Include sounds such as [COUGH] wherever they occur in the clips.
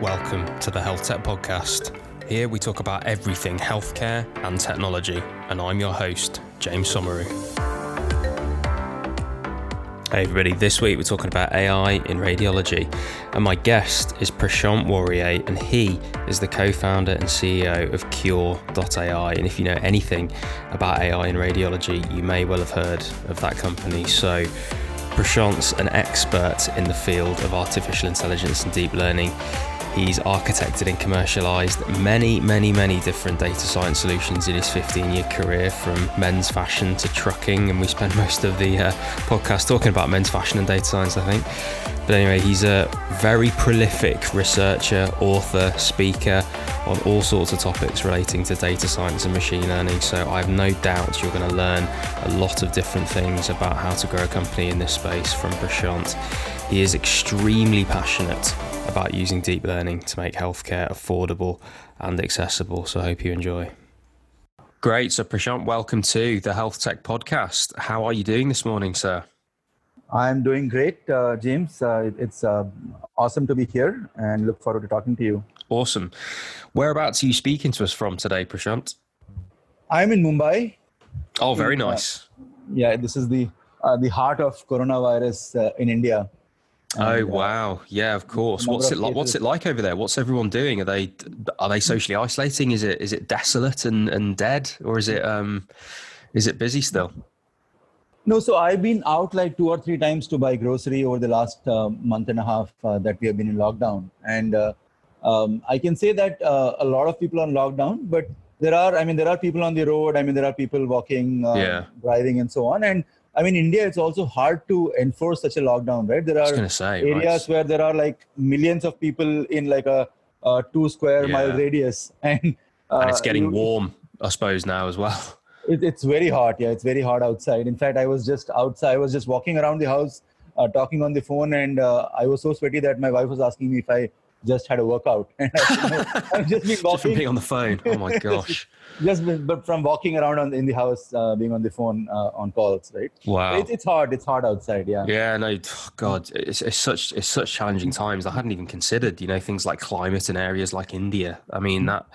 Welcome to the Health Tech Podcast. Here we talk about everything healthcare and technology, and I'm your host, James Somauroo. Hey everybody, this week we're talking about AI in radiology, and my guest is Prashant Warier, and he is the co founder and CEO of Qure.ai. And if you know anything about AI in radiology, you may well have heard of that company. So, Prashant's an expert in the field of artificial intelligence and deep learning. He's architected and commercialized many, many, many different data science solutions in his 15 year career, from men's fashion to trucking. And we spend [LAUGHS] most of the uh, podcast talking about men's fashion and data science, I think. But anyway, he's a very prolific researcher, author, speaker on all sorts of topics relating to data science and machine learning. So I have no doubt you're going to learn a lot of different things about how to grow a company in this space from Prashant. He is extremely passionate about using deep learning to make healthcare affordable and accessible. So I hope you enjoy. Great. So, Prashant, welcome to the Health Tech Podcast. How are you doing this morning, sir? I'm doing great, uh, James. Uh, it's uh, awesome to be here and look forward to talking to you. Awesome. Whereabouts are you speaking to us from today, Prashant? I'm in Mumbai. Oh, very uh, nice. yeah, this is the uh, the heart of coronavirus uh, in India. Oh and, wow! Yeah, of course. What's it like? What's it like over there? What's everyone doing? Are they are they socially isolating? Is it is it desolate and, and dead, or is it um is it busy still? No, so I've been out like two or three times to buy grocery over the last uh, month and a half uh, that we have been in lockdown, and uh, um, I can say that uh, a lot of people are on lockdown, but there are, I mean, there are people on the road. I mean, there are people walking, uh, yeah. driving, and so on. And I mean, India, it's also hard to enforce such a lockdown, right? There are say, areas right. where there are like millions of people in like a, a two square yeah. mile radius, [LAUGHS] and, uh, and it's getting you, warm, I suppose, now as well [LAUGHS] it, it's very hot. Yeah, it's very hot outside. In fact, I was just outside. I was just walking around the house, uh, talking on the phone, and uh, I was so sweaty that my wife was asking me if I just had a workout. [LAUGHS] And I, have just been walking. [LAUGHS] Just from being on the phone. Oh my [LAUGHS] gosh. just but from walking around on, in the house, uh, being on the phone uh, on calls, right? Wow. It, it's hard. It's hard outside. Yeah. Yeah. No. God, it's, it's such it's such challenging times. I hadn't even considered, you know, things like climate in areas like India. I mean that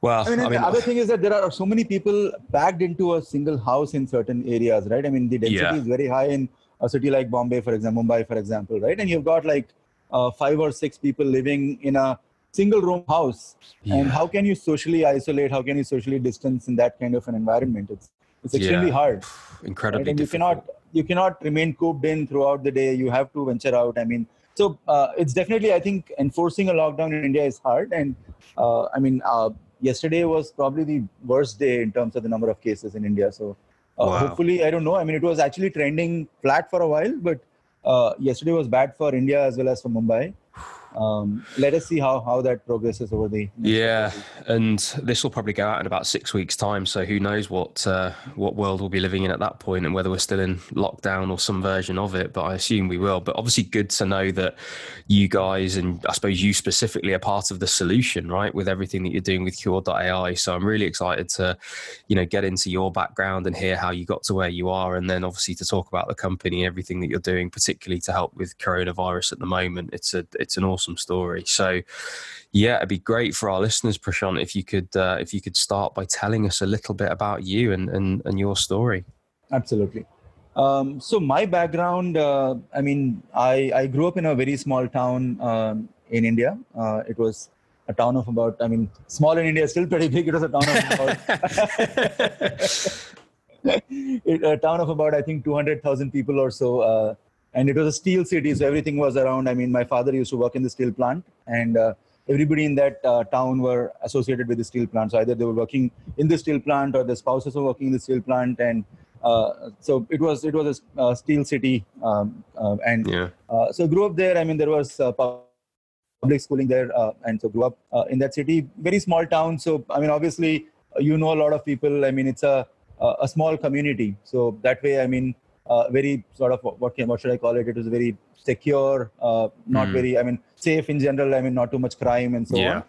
well, I mean, I mean, the other thing is that there are so many people packed into a single house in certain areas, right? I mean, the density yeah. is very high in a city like Bombay, for example, Mumbai, for example, right? And you've got like uh, five or six people living in a single room house. Yeah. And how can you socially isolate? How can you socially distance in that kind of an environment? It's it's extremely yeah. hard. Incredibly right? and difficult. you cannot you cannot remain cooped in throughout the day. You have to venture out. I mean, so uh, it's definitely I think enforcing a lockdown in India is hard. And uh, I mean, uh, yesterday was probably the worst day in terms of the number of cases in India. So uh, wow. hopefully, I don't know. I mean, it was actually trending flat for a while, but Uh, yesterday was bad for India as well as for Mumbai um, let us see how how that progresses over the yeah and this will probably go out in about six weeks time so who knows what uh, what world we'll be living in at that point and whether we're still in lockdown or some version of it but i assume we will. But obviously good to know that you guys and i suppose you specifically are part of the solution right with everything that you're doing with Qure.ai so i'm really excited to you know get into your background and hear how you got to where you are and then obviously to talk about the company and everything that you're doing particularly to help with coronavirus at the moment. It's a it's an awesome awesome story. So, yeah, it'd be great for our listeners, Prashant, if you could uh, if you could start by telling us a little bit about you and and, and your story. Absolutely. Um, so my background, uh, I mean, I, I grew up in a very small town um, in India. Uh, it was a town of about, I mean, small in India, still pretty big. It was a town of about, [LAUGHS] [LAUGHS] a town of about, I think, 200,000 people or so. Uh, and it was a steel city so everything was around. I mean my father used to work in the steel plant and uh, everybody in that uh, town were associated with the steel plant. So either they were working in the steel plant or their spouses were working in the steel plant and uh, so it was it was a uh, steel city um, uh, and yeah. Uh, so grew up there. I mean there was public schooling there and so grew up in that city. Very small town so i mean obviously you know a lot of people. I mean it's a a small community. So that way i mean uh, very sort of what can what should I call it? It was very secure, uh, not mm. very. I mean, safe in general. I mean, not too much crime and so yeah. on.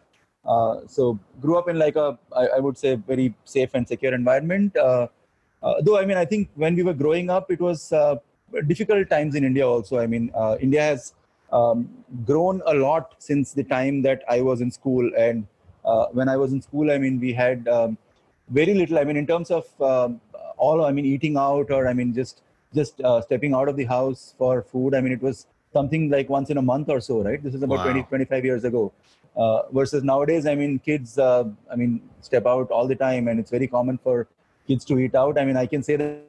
Uh, so grew up in like a I, I, would say very safe and secure environment. Uh, uh, though I mean, I think when we were growing up, it was uh, difficult times in India also. I mean, India has um, grown a lot since the time that I was in school. And uh, when I was in school, I mean, we had um, very little. I mean, in terms of um, all, I mean, eating out or I mean, just just uh, stepping out of the house for food. I mean, it was something like once in a month or so, right? This is about wow. 20, 25 years ago. Uh, versus nowadays, I mean, kids, uh, I mean, step out all the time, and it's very common for kids to eat out. I mean, I can say that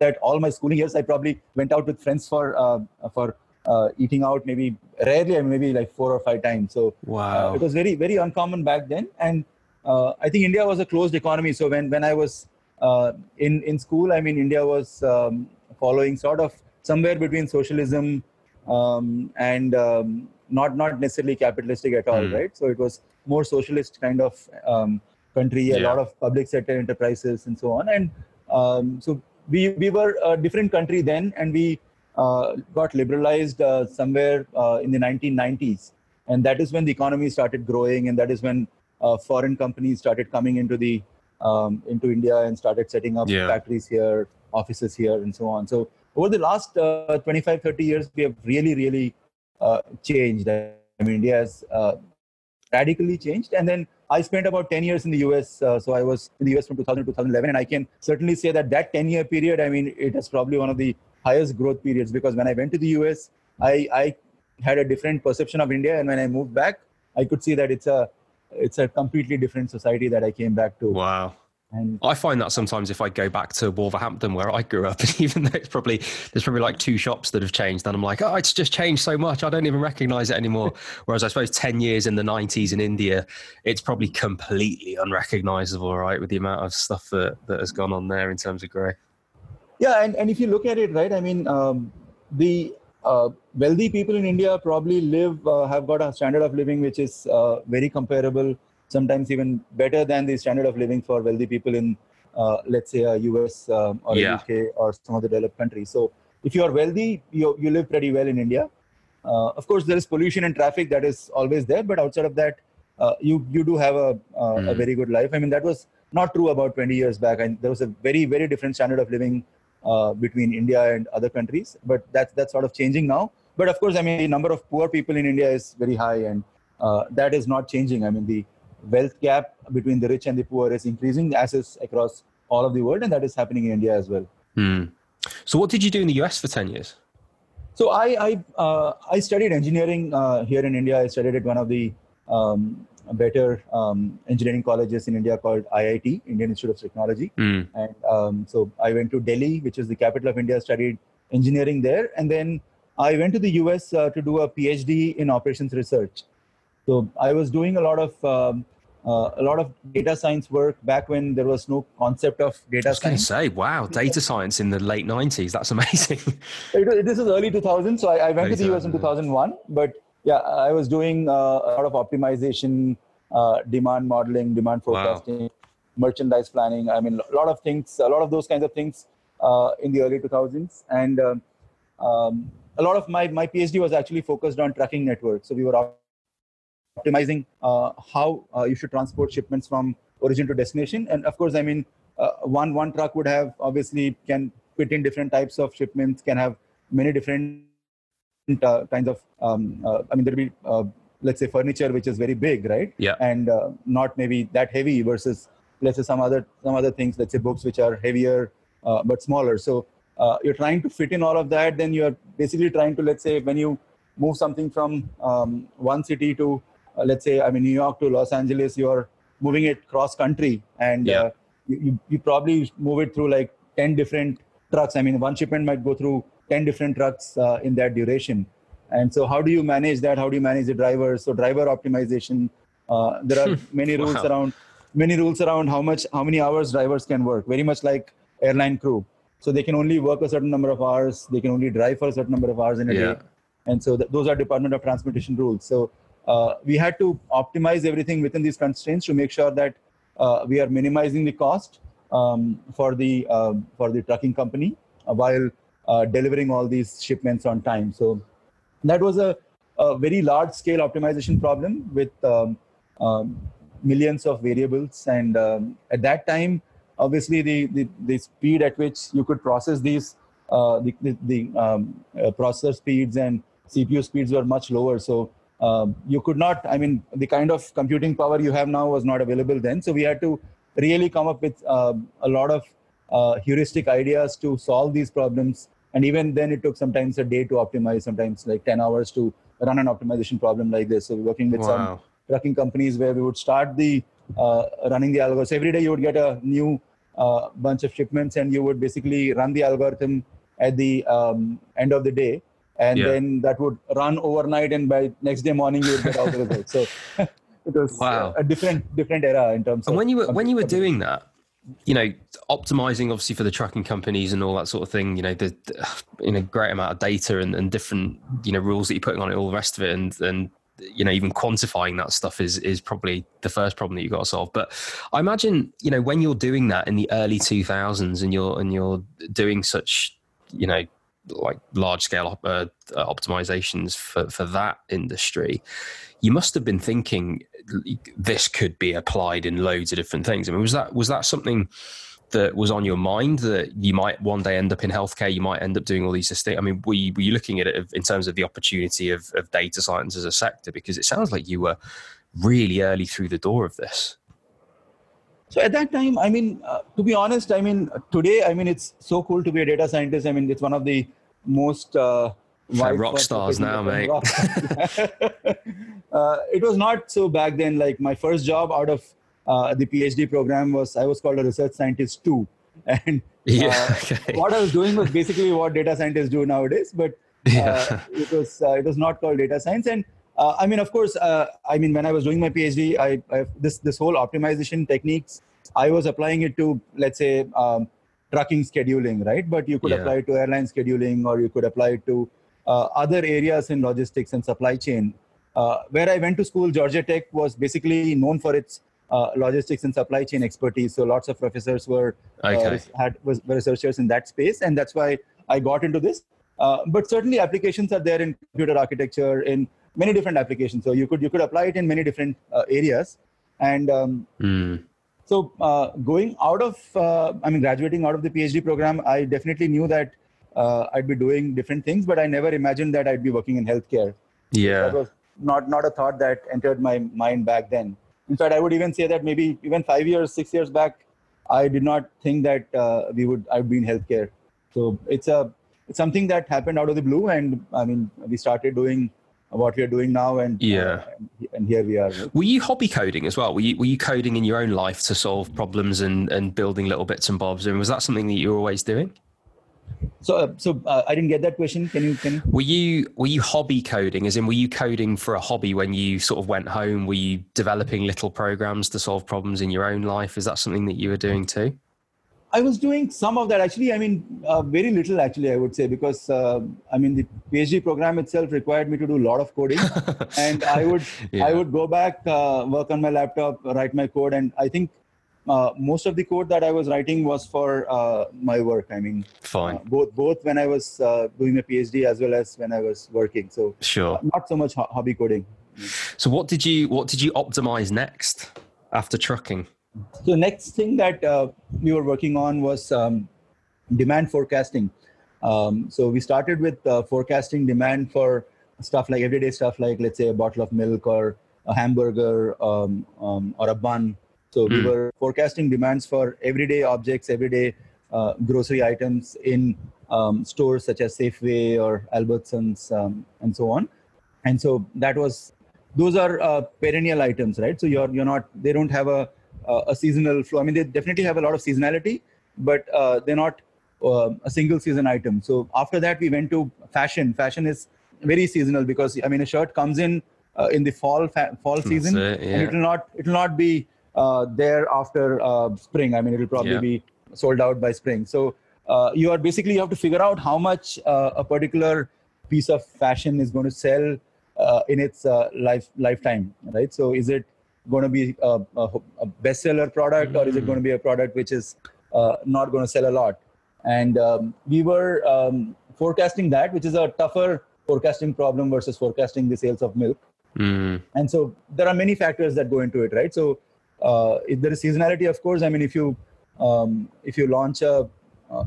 that all my schooling years, I probably went out with friends for uh, for uh, eating out maybe rarely, I maybe like four or five times. So wow, uh, it was very very uncommon back then. And uh, I think India was a closed economy. So when when I was in in school, I mean India was um, following sort of somewhere between socialism um, and um, not not necessarily capitalistic at all, mm. right? So it was more socialist kind of um, country, a yeah. lot of public sector enterprises and so on. And um, so we we were a different country then, and we uh, got liberalized uh, somewhere uh, in the 1990s, and that is when the economy started growing, and that is when foreign companies started coming into the um, into India and started setting up yeah. factories here, offices here, and so on. So over the last 25, 30 years, we have really, really changed. I mean, India has radically changed, and then I spent about 10 years in the US. Uh, so I was in the US from 2000 to 2011. And I can certainly say that that 10 year period, I mean, it is probably one of the highest growth periods because when I went to the US, I, I had a different perception of India, and when I moved back, I could see that it's a it's a completely different society that I came back to. Wow. And I find that sometimes if I go back to Wolverhampton where I grew up, and [LAUGHS] even though it's probably there's probably like two shops that have changed, and I'm like, oh, it's just changed so much, I don't even recognize it anymore. [LAUGHS] Whereas I suppose ten years in the '90s in India, it's probably completely unrecognizable, right, with the amount of stuff that that has gone on there in terms of grey. Yeah, and, and if you look at it, right, I mean, um, the uh, wealthy people in India probably live, uh, have got a standard of living which is uh, very comparable, sometimes even better than the standard of living for wealthy people in, uh, let's say, a US um, or yeah. UK or some of the developed countries. So if you are wealthy, you, you live pretty well in India. Uh, of course, there is pollution and traffic that is always there, but outside of that, uh, you you do have a, mm. a hmm. very good life. I mean, that was not true about 20 years back, and there was a very very different standard of living uh, between India and other countries. But that's that's sort of changing now. But of course, I mean, the number of poor people in India is very high, and uh, that is not changing. I mean, the wealth gap between the rich and the poor is increasing as is across all of the world, and that is happening in India as well. Hmm. So, what did you do in the US for ten years? So, I I, uh, I studied engineering uh, here in India. I studied at one of the um, better um, engineering colleges in India called IIT, Indian Institute of Technology. Mm. And um, so I went to Delhi, which is the capital of India, studied engineering there. And then I went to the US uh, to do a PhD in operations research. So I was doing a lot of um, uh, a lot of data science work back when there was no concept of data I was science. say, wow, data science in the late 90s. That's amazing. [LAUGHS] it, this is early 2000. So I, I went to the US in 2001, but yeah, I was doing uh, a lot of optimization, uh, demand modeling, demand forecasting, wow. merchandise planning. I mean, a lot of things, a lot of those kinds of things uh, in the early 2000s. And um, um, a lot of my, my PhD was actually focused on tracking networks. So we were optimizing uh, how uh, you should transport shipments from origin to destination. And of course, I mean, uh, one one truck would have obviously can fit in different types of shipments, can have many different kinds of um, uh, i mean there'll be uh, let's say furniture which is very big right? Yeah. And uh, not maybe that heavy versus let's say some other some other things let's say books which are heavier uh, but smaller. So uh, you're trying to fit in all of that then you're basically trying to let's say when you move something from um, one city to let's say i mean new york to los angeles you're moving it cross country and yeah. you, you probably move it through like 10 different trucks. I mean one shipment might go through 10 different trucks uh, in that duration. And so, how do you manage that? How do you manage the drivers? So, driver optimization. Uh, there are [LAUGHS] many rules wow. around many rules around how much how many hours drivers can work. Very much like airline crew. So they can only work a certain number of hours. They can only drive for a certain number of hours in a yeah. day. And so th- those are Department of Transportation rules. So uh, we had to optimize everything within these constraints to make sure that uh, we are minimizing the cost um, for the uh, for the trucking company uh, while uh, delivering all these shipments on time. So that was a, a very large scale optimization problem with um, um, millions of variables. And um, at that time, obviously, the, the, the, speed at which you could process these, uh, the, the, um, uh, processor speeds and CPU speeds were much lower. So um, you could not, I mean, the kind of computing power you have now was not available then. So we had to really come up with uh, a lot of uh, heuristic ideas to solve these problems. And even then, it took sometimes a day to optimize, sometimes like 10 hours to run an optimization problem like this. So, we're working with wow. some trucking companies where we would start the uh, running the algorithm. Every day you would get a new uh, bunch of shipments, and you would basically run the algorithm at the um, end of the day, and yeah. then that would run overnight, and by next day morning you would get all the results. So [LAUGHS] it was wow. a different different era in terms. And when you were when you were doing that, you know, optimizing obviously for the trucking companies and all that sort of thing, you know, the, the you know, great amount of data and, and different, you know, rules that you're putting on it, all the rest of it. And, and, you know, even quantifying that stuff is, is probably the first problem that you've got to solve. But I imagine, you know, when you're doing that in the early 2000s and you're, and you're doing such, you know, like large scale uh, optimizations for, for that industry, you must have been thinking this could be applied in loads of different things. I mean, was that was that something that was on your mind that you might one day end up in healthcare? You might end up doing all these things. I mean, were you, were you looking at it in terms of the opportunity of, of data science as a sector? Because it sounds like you were really early through the door of this. So at that time, I mean, uh, to be honest, I mean, today, I mean, it's so cool to be a data scientist. I mean, it's one of the most uh, rock stars now, [LAUGHS] mate. [LAUGHS] uh, it was not so back then. Like my first job out of uh, the PhD program was I was called a research scientist too, [LAUGHS] and yeah, uh, okay. what I was doing was basically what data scientists do nowadays. But uh, yeah. it was uh, it was not called data science. And I mean, of course, I mean when I was doing my PhD, I, I, this this whole optimization techniques I was applying it to let's say. Um, trucking scheduling, right? But you could yeah. apply it to airline scheduling, or you could apply it to uh, other areas in logistics and supply chain. Uh, where I went to school, Georgia Tech was basically known for its uh, logistics and supply chain expertise. So lots of professors were okay. had was researchers in that space, and that's why I got into this. but certainly, applications are there in computer architecture in many different applications. So you could you could apply it in many different areas, and um, mm. So uh, going out of, uh, I mean, graduating out of the PhD program, I definitely knew that uh, I'd be doing different things, but I never imagined that I'd be working in healthcare. Yeah, that was not not a thought that entered my mind back then. In fact, I would even say that maybe even five years, six years back, I did not think that uh, we would I'd be in healthcare. So it's a it's something that happened out of the blue, and I mean, we started doing what we are doing now and yeah uh, and here we are were you hobby coding as well were you, were you coding in your own life to solve problems and and building little bits and bobs and was that something that you were always doing so, uh, so uh, I didn't get that question. Can you can? Were you were you hobby coding? As in, were you coding for a hobby when you sort of went home? Were you developing little programs to solve problems in your own life? Is that something that you were doing too? I was doing some of that actually. I mean, uh, very little actually, I would say, because uh, I mean the PhD program itself required me to do a lot of coding, [LAUGHS] and I would yeah. I would go back, uh, work on my laptop, write my code, and I think uh, most of the code that I was writing was for uh, my work. I mean, fine. Uh, both both when I was uh, doing a PhD as well as when I was working. So sure, not so much ho- hobby coding. So what did you what did you optimize next after trucking? So next thing that uh, we were working on was um, demand forecasting. Um, so we started with uh, forecasting demand for stuff like everyday stuff like let's say a bottle of milk or a hamburger um, um or a bun so mm. we hmm. were forecasting demands for everyday objects, everyday uh, grocery items in um, stores such as Safeway or Albertsons um, and so on. And so that was those are uh, perennial items, right? So you're you're not they don't have a a seasonal flow. I mean, they definitely have a lot of seasonality, but uh, they're not uh, a single season item. So after that, we went to fashion. Fashion is very seasonal because I mean, a shirt comes in uh, in the fall fa- fall season, it, yeah. and it will not it will not be there after uh, spring. I mean, it'll probably yeah. be sold out by spring. So uh, you are basically you have to figure out how much a particular piece of fashion is going to sell in its life lifetime, right? So is it going to be a, a, a bestseller product mm-hmm. or is it going to be a product which is uh, not going to sell a lot and um, we were um, forecasting that which is a tougher forecasting problem versus forecasting the sales of milk mm. and so there are many factors that go into it right so uh, if there is seasonality, of course. I mean, if you um, if you launch a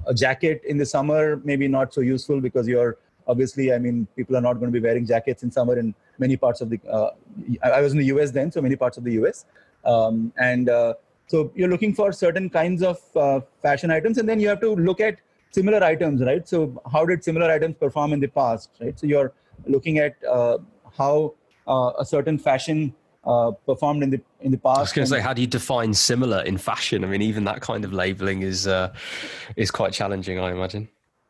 a jacket in the summer, maybe not so useful because you're obviously, I mean, people are not going to be wearing jackets in summer in many parts of the. Uh, I was in the US then, so many parts of the US, um, and uh, so you're looking for certain kinds of uh, fashion items, and then you have to look at similar items, right? So how did similar items perform in the past, right? So you're looking at uh, how uh, a certain fashion uh, performed in the in the past. I was going to say, how do you define similar in fashion? I mean, even that kind of labeling is uh, is quite challenging, I imagine.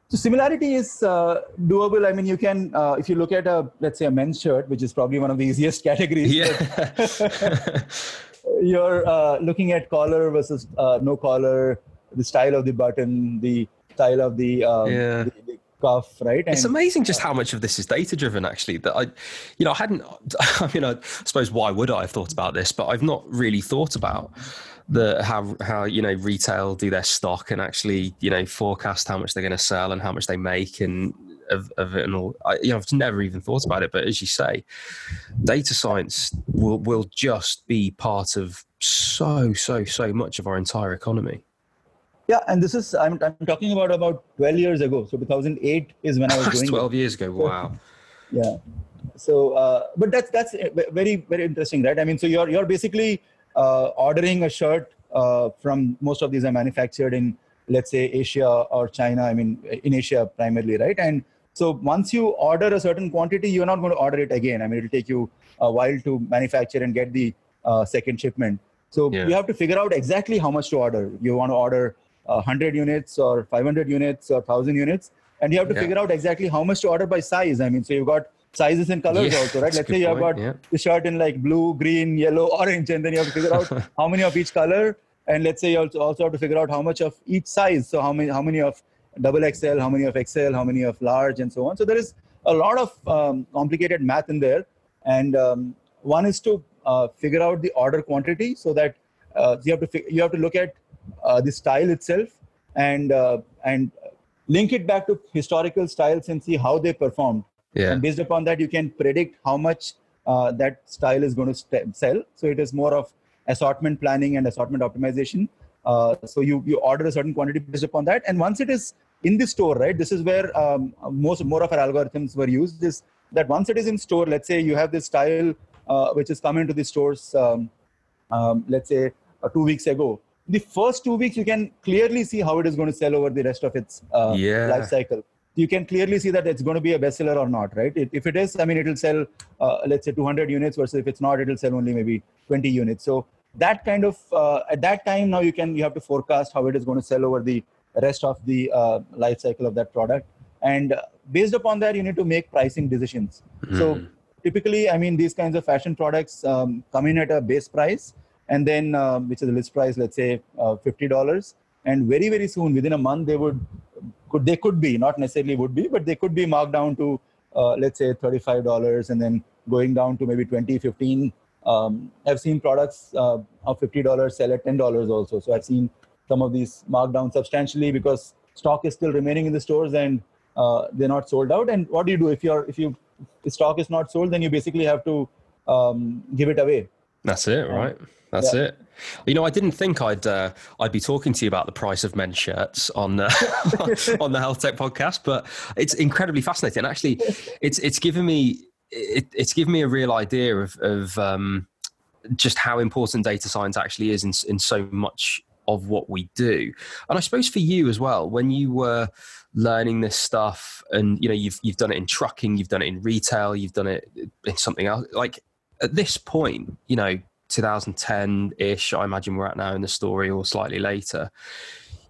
So similarity is uh, doable. I mean, you can uh, if you look at a let's say a men's shirt, which is probably one of the [LAUGHS] easiest categories. Yeah. [LAUGHS] you're uh, looking at collar versus uh, no collar, the style of the button, the style of the, um, yeah. the, the cuff, right? And, it's amazing just uh, how much of this is data driven. Actually, that I, you know, I hadn't. [LAUGHS] I mean, I suppose why would I have thought about this? But I've not really thought about the how how you know retail do their stock and actually you know forecast how much they're going to sell and how much they make and of, of it and all. I, you know, I've never even thought about it, but as you say, data science will will just be part of so so so much of our entire economy. Yeah, and this is I'm I'm talking about about 12 years ago. So 2008 is when I was doing 12 it. years ago. Wow. yeah. So, uh, but that's that's very very interesting, right? I mean, so you're you're basically uh, ordering a shirt uh, from most of these are manufactured in let's say Asia or China. I mean, in Asia primarily, right? And so once you order a certain quantity, you're not going to order it again. I mean, it'll take you a while to manufacture and get the uh, second shipment. So yeah. you have to figure out exactly how much to order. You want to order 100 units or 500 units or 1000 units and you have to yeah. figure out exactly how much to order by size. I mean so you've got sizes and colors yeah, also right? let's say you have got yeah. the shirt in like blue green yellow [LAUGHS] orange and then you have to figure out [LAUGHS] how many of each color and let's say you also have to figure out how much of each size. So how many how many of double xl how many of xl how many of large and so on. So there is a lot of um, complicated math in there. And um, one is to uh, figure out the order quantity so that uh, you have to you have to look at uh, the style itself and uh, and link it back to historical styles and see how they performed. Yeah. And based upon that, you can predict how much uh, that style is going to st- sell. So it is more of assortment planning and assortment optimization. Uh, so you you order a certain quantity based upon that, and once it is in the store, right? This is where um, most more of our algorithms were used. Is that once it is in store, let's say you have this style uh, which is coming to the stores, um, um, let's say uh, two weeks ago, the first two weeks you can clearly see how it is going to sell over the rest of its uh, yeah. life cycle. You can clearly see that it's going to be a bestseller or not right? It, if it is i mean it will sell uh, let's say 200 units versus if it's not it will sell only maybe 20 units. So that kind of uh, at that time now you can you have to forecast how it is going to sell over the rest of the uh, life cycle of that product. And uh, based upon that you need to make pricing decisions. Mm. so typically i mean these kinds of fashion products um, come in at a base price and then uh, which is the list price, let's say uh, fifty dollars. And very very soon, within a month, they would could they could be not necessarily would be, but they could be marked down to uh, let's say thirty five dollars, and then going down to maybe 20 15 um, I've seen products uh, of fifty dollars sell at ten dollars also. So I've seen some of these marked down substantially because stock is still remaining in the stores and uh, they're not sold out. And what do you do if you're if you the stock is not sold? Then you basically have to um, give it away. That's it, right? That's yeah. it. You know, I didn't think I'd uh, I'd be talking to you about the price of men's shirts on uh, [LAUGHS] on the Health Tech podcast, but it's incredibly fascinating. Actually, it's it's given me it, it's given me a real idea of of um, just how important data science actually is in in so much of what we do. And I suppose for you as well, when you were learning this stuff, and you know you've you've done it in trucking, you've done it in retail, you've done it in something else. Like at this point, you know, 2010 ish, I imagine we're at now in the story, or slightly later.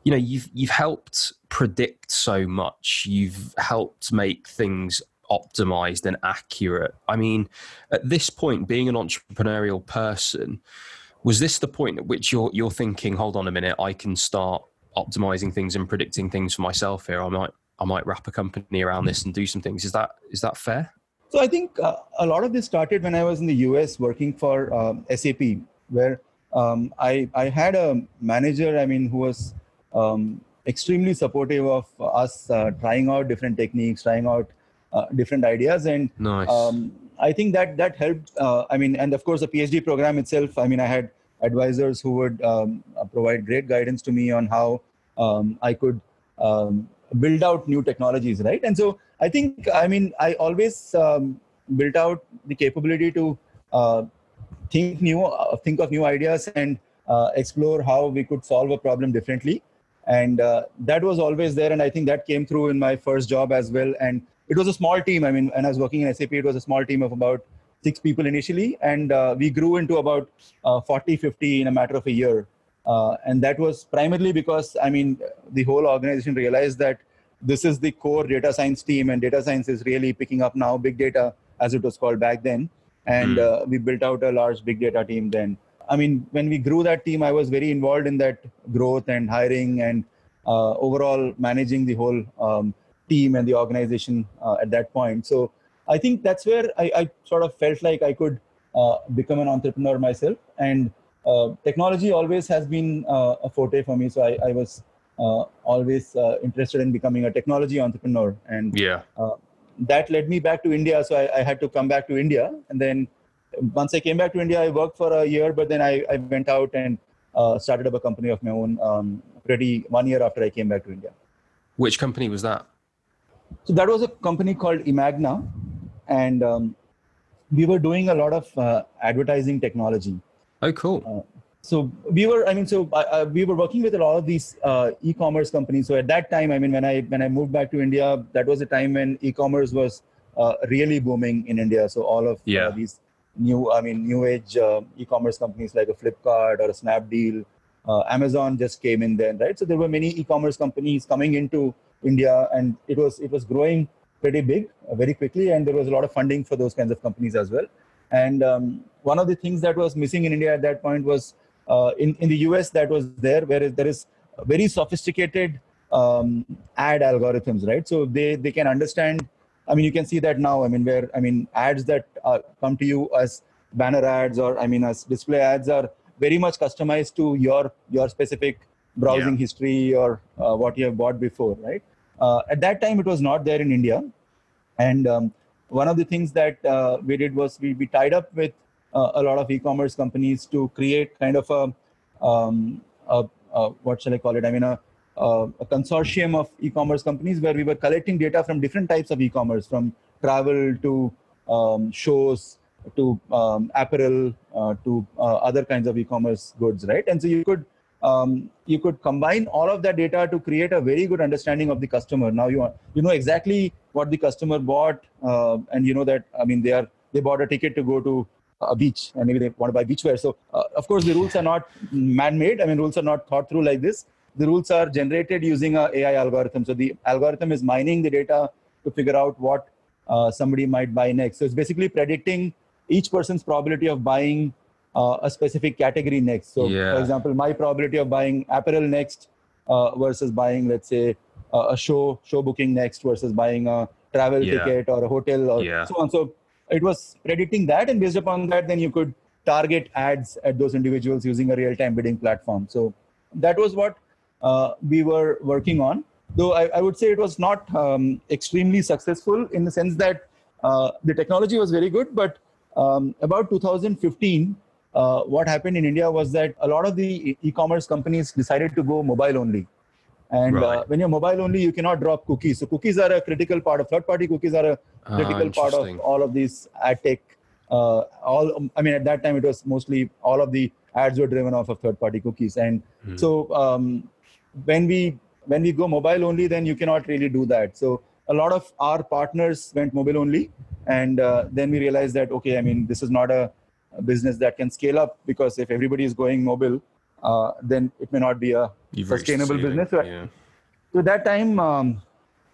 You know, you've you've helped predict so much. You've helped make things optimized and accurate. I mean, at this point, being an entrepreneurial person, was this the point at which you're you're thinking, hold on a minute, I can start optimizing things and predicting things for myself here. I might I might wrap a company around this and do some things. Is that is that fair? So I think uh, a lot of this started when I was in the US working for um, SAP, where um, I, I had a manager, I mean, who was um, extremely supportive of us uh, trying out different techniques, trying out uh, different ideas. And nice. Um, I think that that helped. Uh, I mean, and of course, the PhD program itself, I mean, I had advisors who would um, provide great guidance to me on how um, I could build out new technologies, right? And so I think, I mean, I always um, built out the capability to uh, think new, uh, think of new ideas and uh, explore how we could solve a problem differently. And uh, that was always there. And I think that came through in my first job as well. And it was a small team. I mean, when I was working in SAP, it was a small team of about six people initially. And uh, we grew into about uh, 40, 50 in a matter of a year. Uh, and that was primarily because, I mean, the whole organization realized that this is the core data science team, and data science is really picking up now, big data, as it was called back then. And mm. we built out a large big data team then. I mean, when we grew that team, I was very involved in that growth and hiring and uh, overall managing the whole um, team and the organization uh, at that point. So I think that's where I, I sort of felt like I could uh, become an entrepreneur myself. And uh, technology always has been uh, a forte for me. So I, I was uh, always interested in becoming a technology entrepreneur. And yeah. that led me back to India. So I, I had to come back to India and then once I came back to India, I worked for a year, but then I, I went out and uh, started up a company of my own um, pretty one year after I came back to India. Which company was that? So that was a company called Imagna, and um, we were doing a lot of uh, advertising technology. Oh, cool. Uh, so we were, I mean, so we were working with a lot of these uh, e-commerce companies. So at that time, I mean, when I when I moved back to India, that was a time when e-commerce was uh, really booming in India. So all of uh, yeah. these new, I mean, new age uh, e-commerce companies like a Flipkart or a Snapdeal. Uh, Amazon just came in then, right? So there were many e-commerce companies coming into India, and it was it was growing pretty big uh, very quickly, and there was a lot of funding for those kinds of companies as well. And um, one of the things that was missing in India at that point was uh, in in the US that was there, where there is very sophisticated um, ad algorithms, right? So they they can understand I mean, you can see that now. I mean, where I mean, ads that uh, come to you as banner ads or I mean, as display ads are very much customized to your your specific browsing yeah. history or uh, what you have bought before, right? Uh, at that time, it was not there in India, and um, one of the things that uh, we did was we, we tied up with a lot of e-commerce companies to create kind of a, um, a, a what shall I call it? I mean, a uh, a consortium of e-commerce companies where we were collecting data from different types of e-commerce, from travel to um, shows to um, apparel uh, to uh, other kinds of e-commerce goods, right? And so you could um, you could combine all of that data to create a very good understanding of the customer. Now you you know exactly what the customer bought, uh, and you know that I mean they are they bought a ticket to go to a beach and maybe they want to buy beachwear. So uh, of course the rules are not man-made. I mean rules are not thought through like this the rules are generated using a AI algorithm. So the algorithm is mining the data to figure out what uh, somebody might buy next. So it's basically predicting each person's probability of buying uh, a specific category next. So, yeah. for example, my probability of buying apparel next uh, versus buying, let's say, a show show booking next versus buying a travel yeah. ticket or a hotel or yeah. so on. So it was predicting that, and based upon that, then you could target ads at those individuals using a real-time bidding platform. So that was what uh, we were working on. Though I, I would say it was not um, extremely successful in the sense that uh, the technology was very good, but um, about 2015, uh, what happened in India was that a lot of the e-commerce companies decided to go mobile only. And uh, right. uh, when you're mobile only, you cannot drop cookies. So cookies are a critical part of third-party cookies are a ah, critical part of all of these ad tech. Uh, all I mean, at that time, it was mostly all of the ads were driven off of third-party cookies, and hmm. so um, when we when we go mobile only, then you cannot really do that. So a lot of our partners went mobile only, and uh, then we realized that okay, I mean, this is not a, a business that can scale up because if everybody is going mobile, uh, then it may not be a You've sustainable business. Right? Yeah. So that time, um,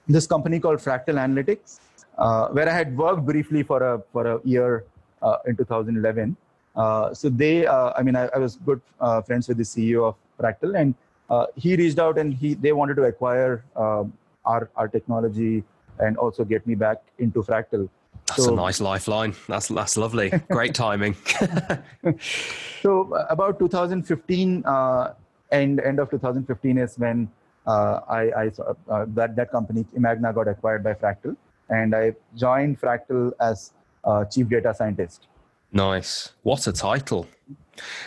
this company called Fractal Analytics, uh, where I had worked briefly for a for a year uh, in 2011. Uh, so they, uh, I mean, I, I was good friends with the CEO of Fractal, and uh, he reached out and he they wanted to acquire um, our our technology and also get me back into Fractal. That's so, a nice lifeline. That's that's lovely. Great timing. [LAUGHS] so uh, about 2015 uh, end end of 2015 is when uh, I, I uh, that that company Imagna got acquired by Fractal, and I joined Fractal as chief data scientist. Nice. What a title.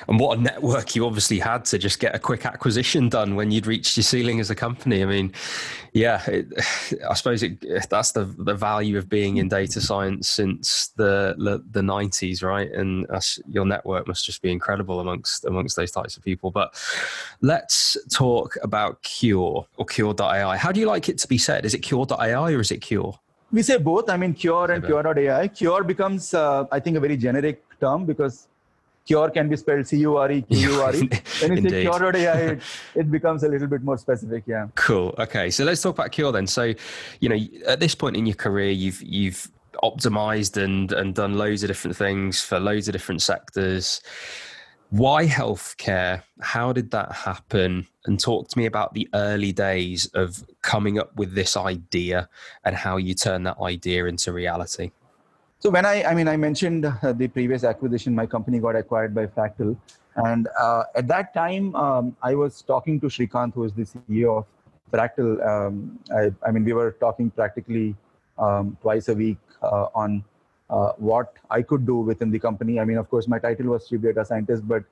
And what a network you obviously had to just get a quick acquisition done when you'd reached your ceiling as a company. I mean, yeah, it, I suppose it, that's the the value of being in data science since the the, 90s, right? And your network must just be incredible amongst amongst those types of people. But let's talk about Qure or Qure.ai. How do you like it to be said? Is it Qure.ai or is it Qure? We say both. I mean, Qure and Qure.ai. Qure becomes, uh, I think, a very generic term because cure can be spelled C-U-R-E, Q-U-R-E. when you say Qure.ai, it, [LAUGHS] it becomes a little bit more specific. Yeah. Cool. Okay. So let's talk about cure then. So, you know, at this point in your career, you've, you've optimized and, and done loads of different things for loads of different sectors. Why healthcare? How did that happen? And talk to me about the early days of coming up with this idea and how you turn that idea into reality. So when I, I mean, I mentioned uh, the previous acquisition, my company got acquired by Fractal. And uh, at that time, um, I was talking to Srikanth, who is the CEO of Fractal. Um, I, I, mean, we were talking practically um, twice a week uh, on uh, what I could do within the company. I mean, of course, my title was Chief Data Scientist, but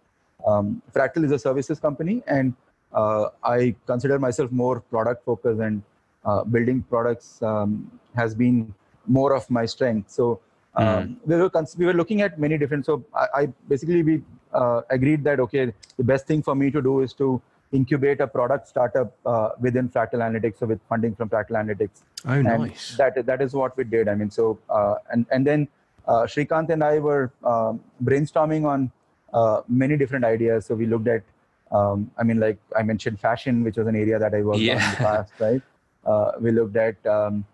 um, Fractal is a services company, and uh, I consider myself more product focused, and uh, building products um, has been more of my strength. So mm. we were cons- we were looking at many different. So I, I basically we uh, agreed that okay, the best thing for me to do is to incubate a product startup uh, within Fractal Analytics, so with funding from Fractal Analytics. Oh, and nice. That that is what we did. I mean, so uh, and and then uh, Srikanth and I were um, brainstorming on uh, many different ideas. So we looked at, um, I mean, like I mentioned, fashion, which was an area that I worked yeah. on in the past, right? Uh, we looked at um,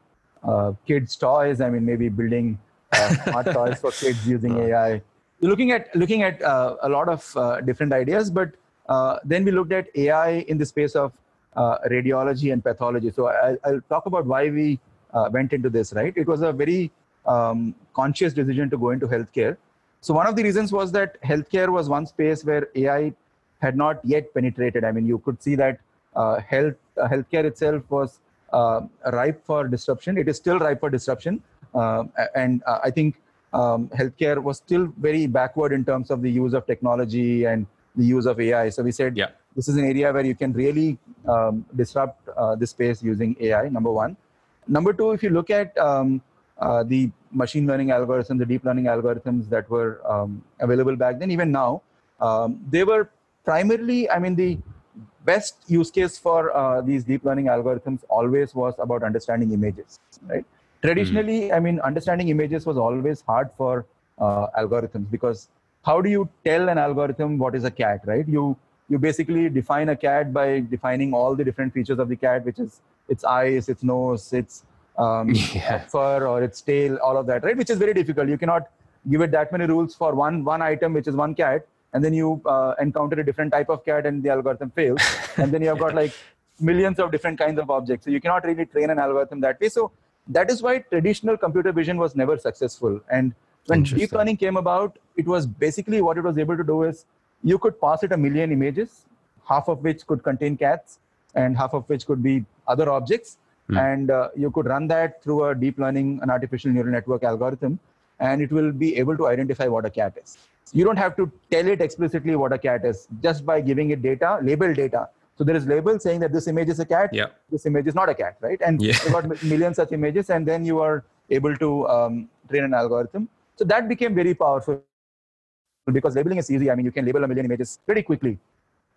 kids' toys. I mean, maybe building uh, smart toys for kids using [LAUGHS] AI. We're Looking at looking at uh, a lot of uh, different ideas, but uh, then we looked at AI in the space of uh, radiology and pathology. So I, will talk about why we uh, went into this. Right, it was a very um, conscious decision to go into healthcare. So one of the reasons was that healthcare was one space where AI had not yet penetrated. I mean, you could see that health healthcare itself was ripe for disruption. It is still ripe for disruption uh, and uh, I think um, healthcare was still very backward in terms of the use of technology and the use of AI. So we said, yeah. this is an area where you can really um, disrupt uh, the space using AI, number one. Number two, if you look at um, uh, the machine learning algorithms, the deep learning algorithms that were um, available back then, even now, um, they were primarily, I mean, the best use case for uh, these deep learning algorithms always was about understanding images, right? Traditionally mm. i mean understanding images was always hard for uh, algorithms because how do you tell an algorithm what is a cat right? You you basically define a cat by defining all the different features of the cat which is its eyes its nose its um, [LAUGHS] yeah. fur or its tail all of that right? Which is very difficult. You cannot give it that many rules for one one item which is one cat and then you uh, encounter a different type of cat and the algorithm fails. [LAUGHS] And then you have got like millions of different kinds of objects. So you cannot really train an algorithm that way. So that is why traditional computer vision was never successful. And when deep learning came about, it was basically what it was able to do is you could pass it a million images, half of which could contain cats, and half of which could be other objects. Mm. And uh, you could run that through a deep learning, an artificial neural network algorithm, and it will be able to identify what a cat is. You don't have to tell it explicitly what a cat is just by giving it data, label data. So there is label saying that this image is a cat, yeah. this image is not a cat, right? And yeah. you got [LAUGHS] millions such images, and then you are able to um, train an algorithm. So that became very powerful because labeling is easy. I mean, you can label a million images pretty quickly,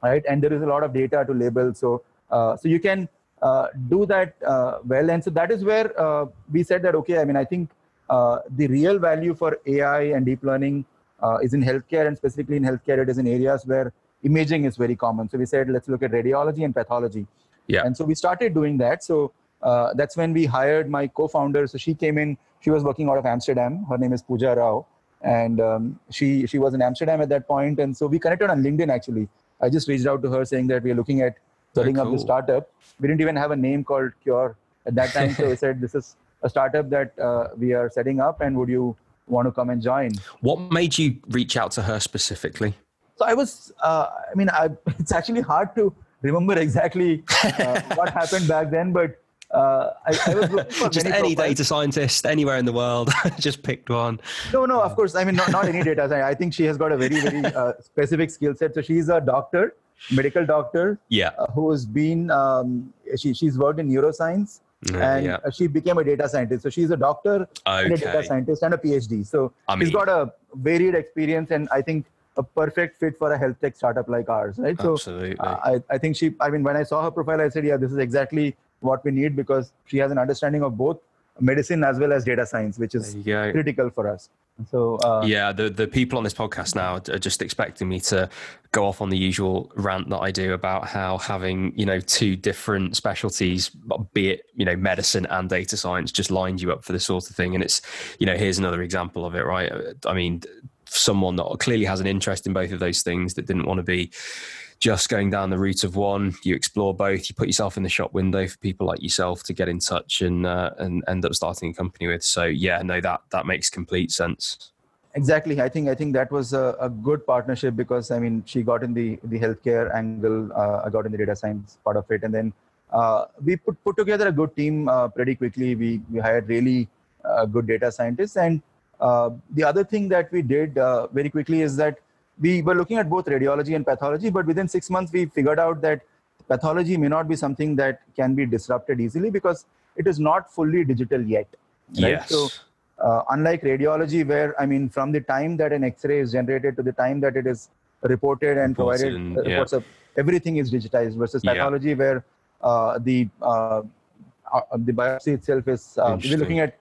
right? And there is a lot of data to label, so uh, so you can uh, do that uh, well. And so that is where uh, we said that okay. I mean, I think uh, the real value for AI and deep learning uh, is in healthcare, and specifically in healthcare, it is in areas where imaging is very common. So we said, let's look at radiology and pathology. Yeah. And so we started doing that. So uh, that's when we hired my co-founder. So she came in. She was working out of Amsterdam. Her name is Pooja Rao, and um, she she was in Amsterdam at that point. And so we connected on LinkedIn. Actually, I just reached out to her saying that we are looking at setting cool. up the startup. We didn't even have a name called Qure at that time. so we [LAUGHS] said this is a startup that uh, we are setting up, and would you want to come and join? What made you reach out to her specifically? So I was, uh, I mean, I, [LAUGHS] it's actually hard to remember exactly uh, [LAUGHS] what happened back then, but uh, I, I, was looking for just any profiles. data scientist anywhere in the world. [LAUGHS] just picked one. No, no, of course. I mean, not, not any data scientist. I think she has got a very, very uh, specific skill set. So she's a doctor, medical doctor. Yeah. Uh, who has been, um, she, she's worked in neuroscience. and yeah. she became a data scientist. So she's a doctor, okay. and a data scientist, and a PhD. So I mean, she's got a varied experience, and I think a perfect fit for a health tech startup like ours, right? Absolutely. So I, I think she, I mean, when I saw her profile, I said, yeah, this is exactly what we need because she has an understanding of both medicine as well as data science, which is critical for us. So uh, yeah, the the people on this podcast now are just expecting me to go off on the usual rant that I do about how having you know two different specialties, be it you know medicine and data science, just lined you up for this sort of thing. And it's you know here's another example of it, right? I mean, someone that clearly has an interest in both of those things that didn't want to be just going down the route of one. You explore both. You put yourself in the shop window for people like yourself to get in touch and uh, and end up starting a company with. So yeah, no, that that makes complete sense. Exactly. I think I think that was a, a good partnership because I mean she got in the the healthcare angle. Uh, I got in the data science part of it, and then uh, we put put together a good team uh, pretty quickly. We we hired really uh, good data scientists, and the other thing that we did very quickly is that we were looking at both radiology and pathology, but within six months, we figured out that pathology may not be something that can be disrupted easily because it is not fully digital yet. Right? Yes. So, uh, unlike radiology, where I mean, from the time that an X-ray is generated to the time that it is reported and provided, in, uh, reports of, everything is digitized. Versus pathology, yeah. where uh, the uh, uh, the biopsy itself is uh, we're looking at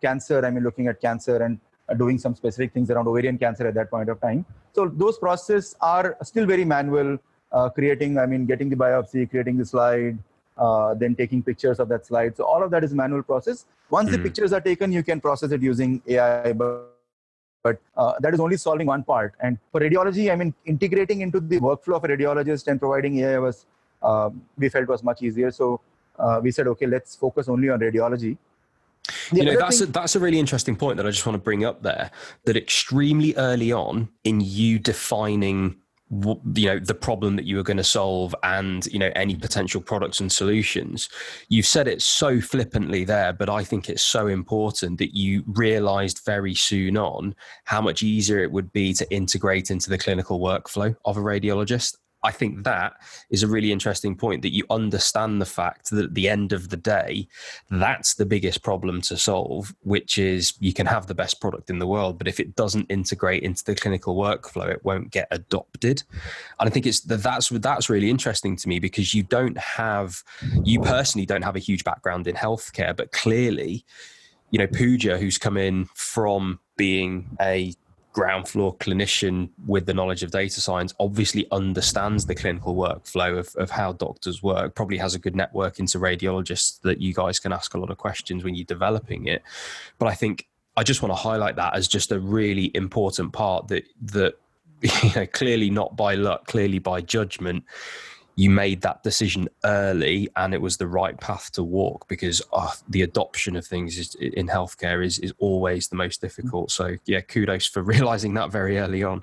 cancer. I mean, looking at cancer and doing some specific things around ovarian cancer at that point of time. So those processes are still very manual, uh, creating, I mean, getting the biopsy, creating the slide, uh, then taking pictures of that slide. So all of that is manual process. Once mm. the hmm. pictures are taken, you can process it using AI, but, but uh, that is only solving one part. And for radiology, I mean, integrating into the workflow of a radiologist and providing AI was, um, we felt was much easier. So uh, we said, okay, let's focus only on radiology. The you know that's thing- a, that's a really interesting point that I just want to bring up there. That extremely early on in you defining you know the problem that you were going to solve and you know any potential products and solutions you've said it so flippantly there but i think it's so important that you realized very soon on how much easier it would be to integrate into the clinical workflow of a radiologist I think that is a really interesting point that you understand the fact that at the end of the day, that's the biggest problem to solve, which is you can have the best product in the world, but if it doesn't integrate into the clinical workflow, it won't get adopted. And I think it's that's that's really interesting to me because you don't have you personally don't have a huge background in healthcare, but clearly, you know, Pooja, who's come in from being a ground floor clinician with the knowledge of data science obviously understands the clinical workflow of, of how doctors work probably has a good network into radiologists that you guys can ask a lot of questions when you're developing it. But i think i just want to highlight that as just a really important part that that [LAUGHS] you know clearly not by luck clearly by judgment you made that decision early and it was the right path to walk because uh, the adoption of things is, in healthcare is, is always the most difficult. So yeah kudos for [LAUGHS] realizing that very early on.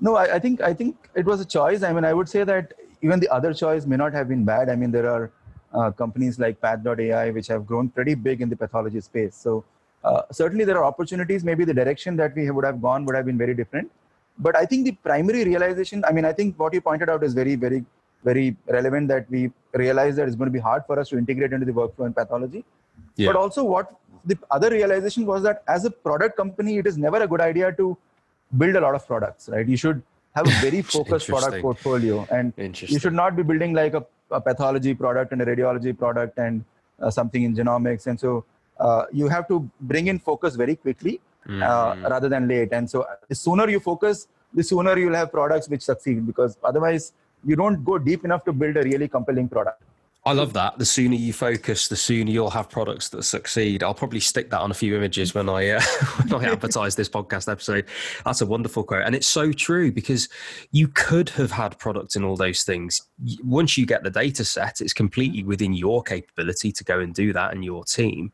No I, I, think i think it was a choice. I mean i would say that even the other choice may not have been bad. I mean there are uh, companies like path.ai which have grown pretty big in the pathology space. So uh, certainly there are opportunities. Maybe the direction that we would have gone would have been very different. But i think the primary realization i mean i think what you pointed out is very very very relevant that we realize that it's going to be hard for us to integrate into the workflow in pathology. Yeah. But also, what the other realization was that as a product company, it is never a good idea to build a lot of products, right? You should have a very [LAUGHS] focused product portfolio, and you should not be building like a, a pathology product and a radiology product and uh, something in genomics. And so, uh, you have to bring in focus very quickly uh, mm-hmm. rather than late. And so, the sooner you focus, the sooner you'll have products which succeed. Because otherwise, you don't go deep enough to build a really compelling product. I love that. The sooner you focus, the sooner you'll have products that succeed. I'll probably stick that on a few images when I uh, [LAUGHS] when I advertise this podcast episode. That's a wonderful quote, and it's so true because you could have had products in all those things. Once you get the data set, it's completely within your capability to go and do that and your team.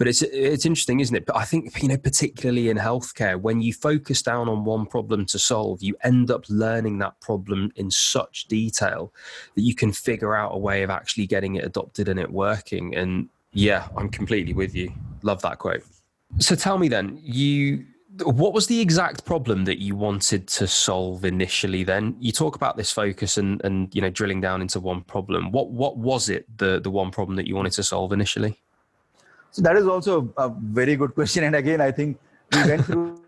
But it's it's interesting, isn't it? But I think you know, particularly in healthcare, when you focus down on one problem to solve, you end up learning that problem in such detail that you can figure out a way of actually getting it adopted and it working. And yeah, I'm completely with you. Love that quote. So tell me then, you what was the exact problem that you wanted to solve initially then you talk about this focus and and you know drilling down into one problem what what was it the the one problem that you wanted to solve initially so that is also a very good question and again i think we went through,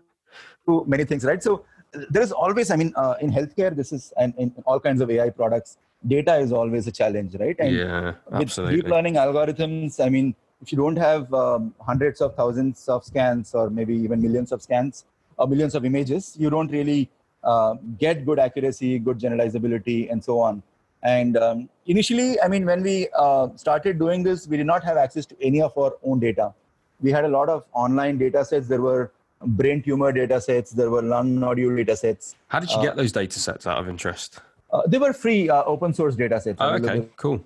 through [LAUGHS] many things right so there is always i mean uh, in healthcare this is and in all kinds of ai products data is always a challenge right and yeah absolutely. with deep learning algorithms i mean if you don't have um, hundreds of thousands of scans or maybe even millions of scans or millions of images, you don't really uh, get good accuracy, good generalizability, and so on. And um, initially, I mean, when we uh, started doing this, we did not have access to any of our own data. We had a lot of online data sets. There were brain tumor data sets, there were lung nodule data sets. How did you get uh, those data sets out of interest? Uh, they were free uh, open source data sets. Oh, okay, cool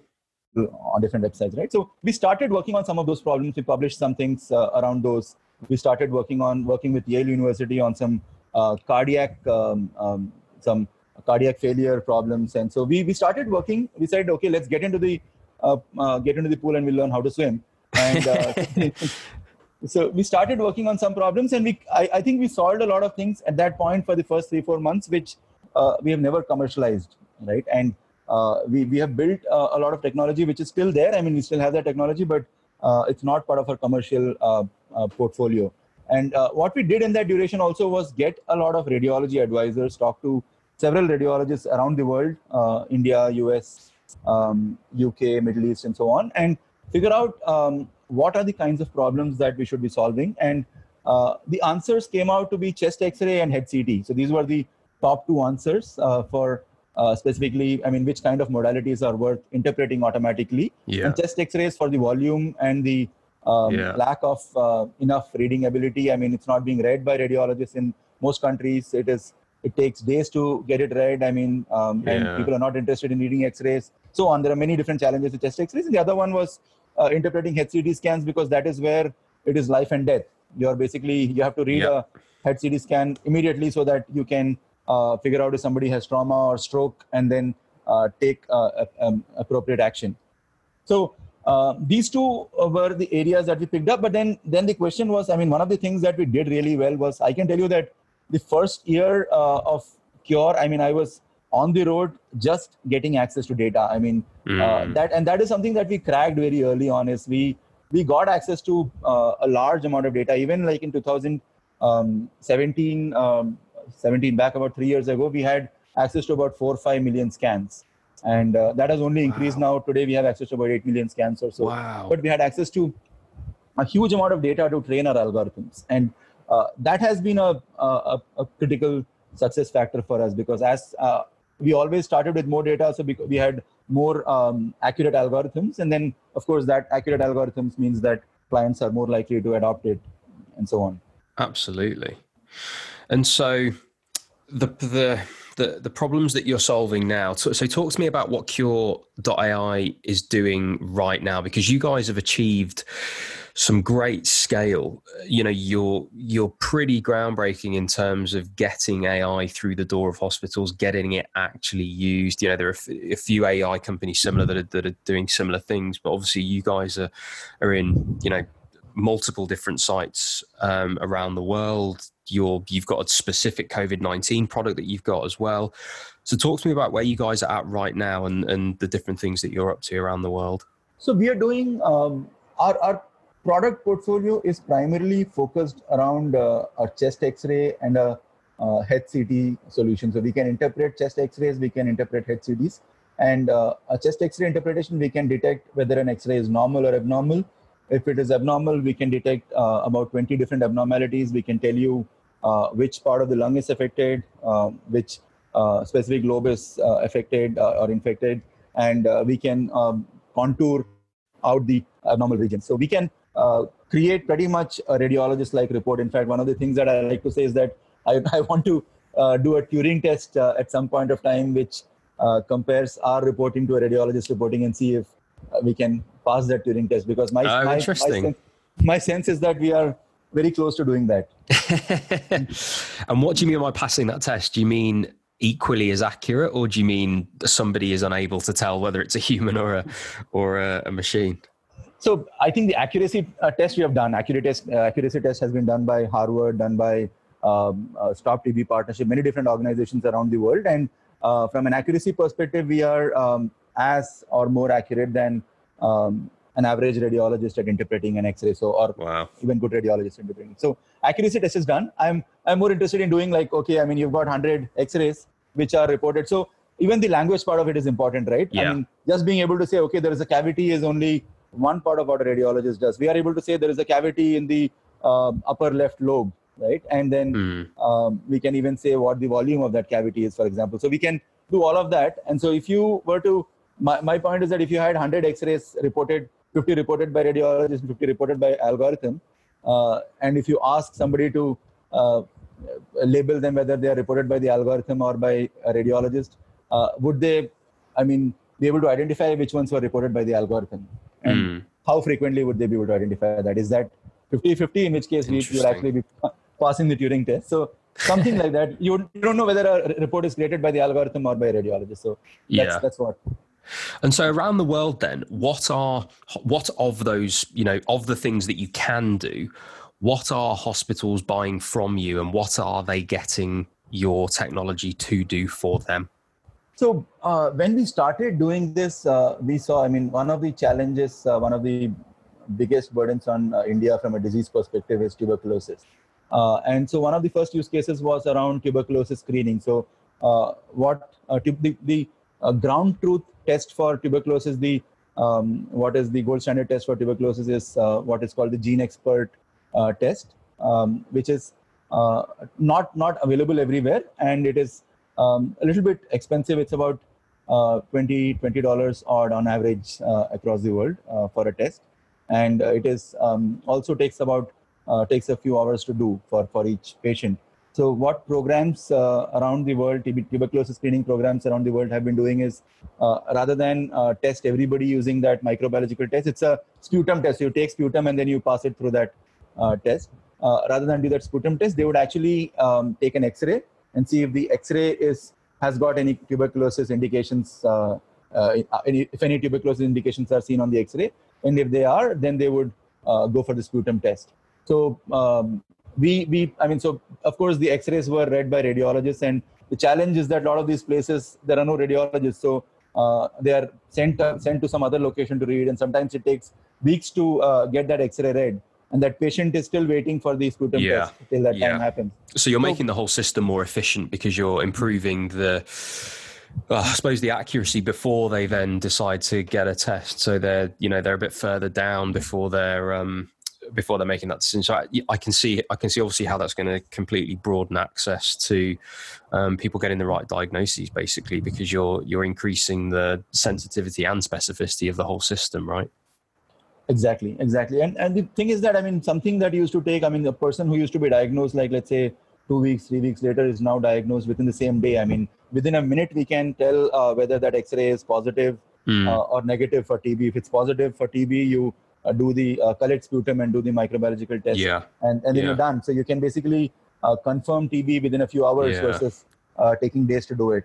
on different websites, right? So we started working on some of those problems. We published some things uh, around those. We started working on working with Yale University on some uh, cardiac um, um, some cardiac failure problems, and so we we started working. We said, okay, let's get into the uh, uh get into the pool and we'll learn how to swim. And uh, [LAUGHS] so we started working on some problems, and we I, I, think we solved a lot of things at that point for the first three four months, which uh, we have never commercialized, right? And uh, we, we have built uh, a lot of technology which is still there. I mean, we still have that technology, but it's not part of our commercial portfolio. And what we did in that duration also was get a lot of radiology advisors, talk to several radiologists around the world, India, US, um, UK, Middle East, and so on, and figure out um, what are the kinds of problems that we should be solving. And uh, the answers came out to be chest X-ray and head CT. So these were the top two answers uh, for uh, specifically, I mean, which kind of modalities are worth interpreting automatically. Yeah. And chest X-rays for the volume and the um, yeah. lack of uh, enough reading ability. I mean, it's not being read by radiologists in most countries. It is. It takes days to get it read. I mean, um, yeah. and people are not interested in reading X-rays. So on, there are many different challenges with chest X-rays. And the other one was uh, interpreting head CT scans because that is where it is life and death. You're basically you have to read yeah. a head CT scan immediately so that you can uh, figure out if somebody has trauma or stroke, and then uh, take uh, um, appropriate action. So uh, these two were the areas that we picked up. But then, then the question was, I mean, one of the things that we did really well was I can tell you that the first year uh, of Qure, I mean, I was on the road just getting access to data. I mean, mm. uh, that and that is something that we cracked very early on. Is we we got access to a large amount of data. Even like in 2017, um, 17 back about three years ago, we had access to about four or five million scans. And uh, that has only increased wow. now. Today, we have access to about 8 million scans or so. Wow. But we had access to a huge amount of data to train our algorithms. And uh, that has been a, a, a, critical success factor for us because as uh, we always started with more data, so we had more um, accurate algorithms. And then, of course, that accurate algorithms means that clients are more likely to adopt it and so on. Absolutely. And so the the the, the problems that you're solving now. So, so talk to me about what Qure.ai is doing right now because you guys have achieved some great scale. You know, you're you're pretty groundbreaking in terms of getting AI through the door of hospitals, getting it actually used. You know, there are a few AI companies similar that are, that are doing similar things, but obviously you guys are are in you know multiple different sites um, around the world. You're, you've got a specific COVID 19 product that you've got as well. So, talk to me about where you guys are at right now and, and the different things that you're up to around the world. So, we are doing um, our, our product portfolio is primarily focused around uh, a chest x ray and a uh, head CT solution. So, we can interpret chest x rays, we can interpret head CTs. And uh, a chest x ray interpretation, we can detect whether an x ray is normal or abnormal if it is abnormal, we can detect uh, about 20 different abnormalities. We can tell you uh, which part of the lung is affected, um, which uh, specific lobe is uh, affected uh, or infected, and uh, we can um, contour out the abnormal region. So we can Uh, create pretty much a radiologist-like report. In fact, one of the things that I like to say is that I, [LAUGHS] I want to uh, do a Turing test uh, at some point of time, which compares our reporting to a radiologist reporting and see if we can pass that Turing test because my, my, my, my sense is that we are very close to doing that. [LAUGHS] and what do you mean by passing that test? Do you mean equally as accurate, or do you mean somebody is unable to tell whether it's a human or a or a, a machine? So I think the accuracy uh, test we have done, accuracy test, uh, accuracy test has been done by Harvard, done by um, uh, Stop TB Partnership, many different organizations around the world, and uh, from an accuracy perspective, we are um, as or more accurate than um, an average radiologist at interpreting an X-ray, so or wow. even good radiologist interpreting. So accuracy test is done. I'm I'm more interested in doing like okay, I mean you've got 100 X-rays which are reported. So even the language part of it is important, right? Yeah. I mean just being able to say okay, there is a cavity is only one part of what a radiologist does. We are able to say there is a cavity in the um, upper left lobe, right? And then mm. um, we can even say what the volume of that cavity is, for example. So we can do all of that. And so if you were to, my, my point is that if you had 100 X-rays reported 50 reported by radiologists, 50 reported by algorithm. Uh, and if you ask somebody to uh, label them whether they are reported by the algorithm or by a radiologist, uh, would they, I mean, be able to identify which ones were reported by the algorithm? And mm. how frequently would they be able to identify that? Is that 50 50, in which case we will actually be passing the Turing test? So something like that. You, you don't know whether a report is created by the algorithm or by a radiologist. So that's, yeah. that's what. And so around the world then, what are what of those, you know, of the things that you can do, what are hospitals buying from you and what are they getting your technology to do for them? So uh, when we started doing this, uh, we saw, I mean, one of the challenges, uh, one of the biggest burdens on uh, India from a disease perspective is tuberculosis. Uh, and so one of the first use cases was around tuberculosis screening. So uh, what the, the ground truth test for tuberculosis, the um, what is the gold standard test for tuberculosis is what is called the GeneXpert uh, test, um, which is not not available everywhere, and it is um, a little bit expensive. It's about uh, 20 dollars odd on average uh, across the world uh, for a test, and it is um, also takes about takes a few hours to do for for each patient. So what programs uh, around the world, tuberculosis screening programs around the world have been doing is uh, rather than uh, test everybody using that microbiological test, it's a sputum test. You take sputum and then you pass it through that uh, test. Uh, rather than do that sputum test, they would actually um, take an X-ray and see if the X-ray is has got any tuberculosis indications. Uh, any, if any tuberculosis indications are seen on the X-ray, and if they are, then they would go for the sputum test. So um, we we i mean so of course the x-rays were read by radiologists and the challenge is that a lot of these places there are no radiologists so uh, they are sent uh, sent to some other location to read and sometimes it takes weeks to uh, get that x-ray read and that patient is still waiting for the sputum yeah. test till that yeah. time happens so you're so, making the whole system more efficient because you're improving the uh, I suppose the accuracy before they then decide to get a test, so they're you know they're a bit further down before they're um, before they're making that decision. So I, I, can see I can see obviously how that's going to completely broaden access to um, people getting the right diagnoses, basically, because you're you're increasing the sensitivity and specificity of the whole system, right? Exactly, exactly. And and the thing is that I mean something that used to take I mean a person who used to be diagnosed like let's say two weeks, three weeks later is now diagnosed within the same day. I mean within a minute we can tell uh, whether that X-ray is positive mm. uh, or negative for TB. If it's positive for TB, you uh, do the uh, collect sputum and do the microbiological test. Yeah. And, and then yeah. you're done. So you can basically uh, confirm TB within a few hours yeah. versus taking days to do it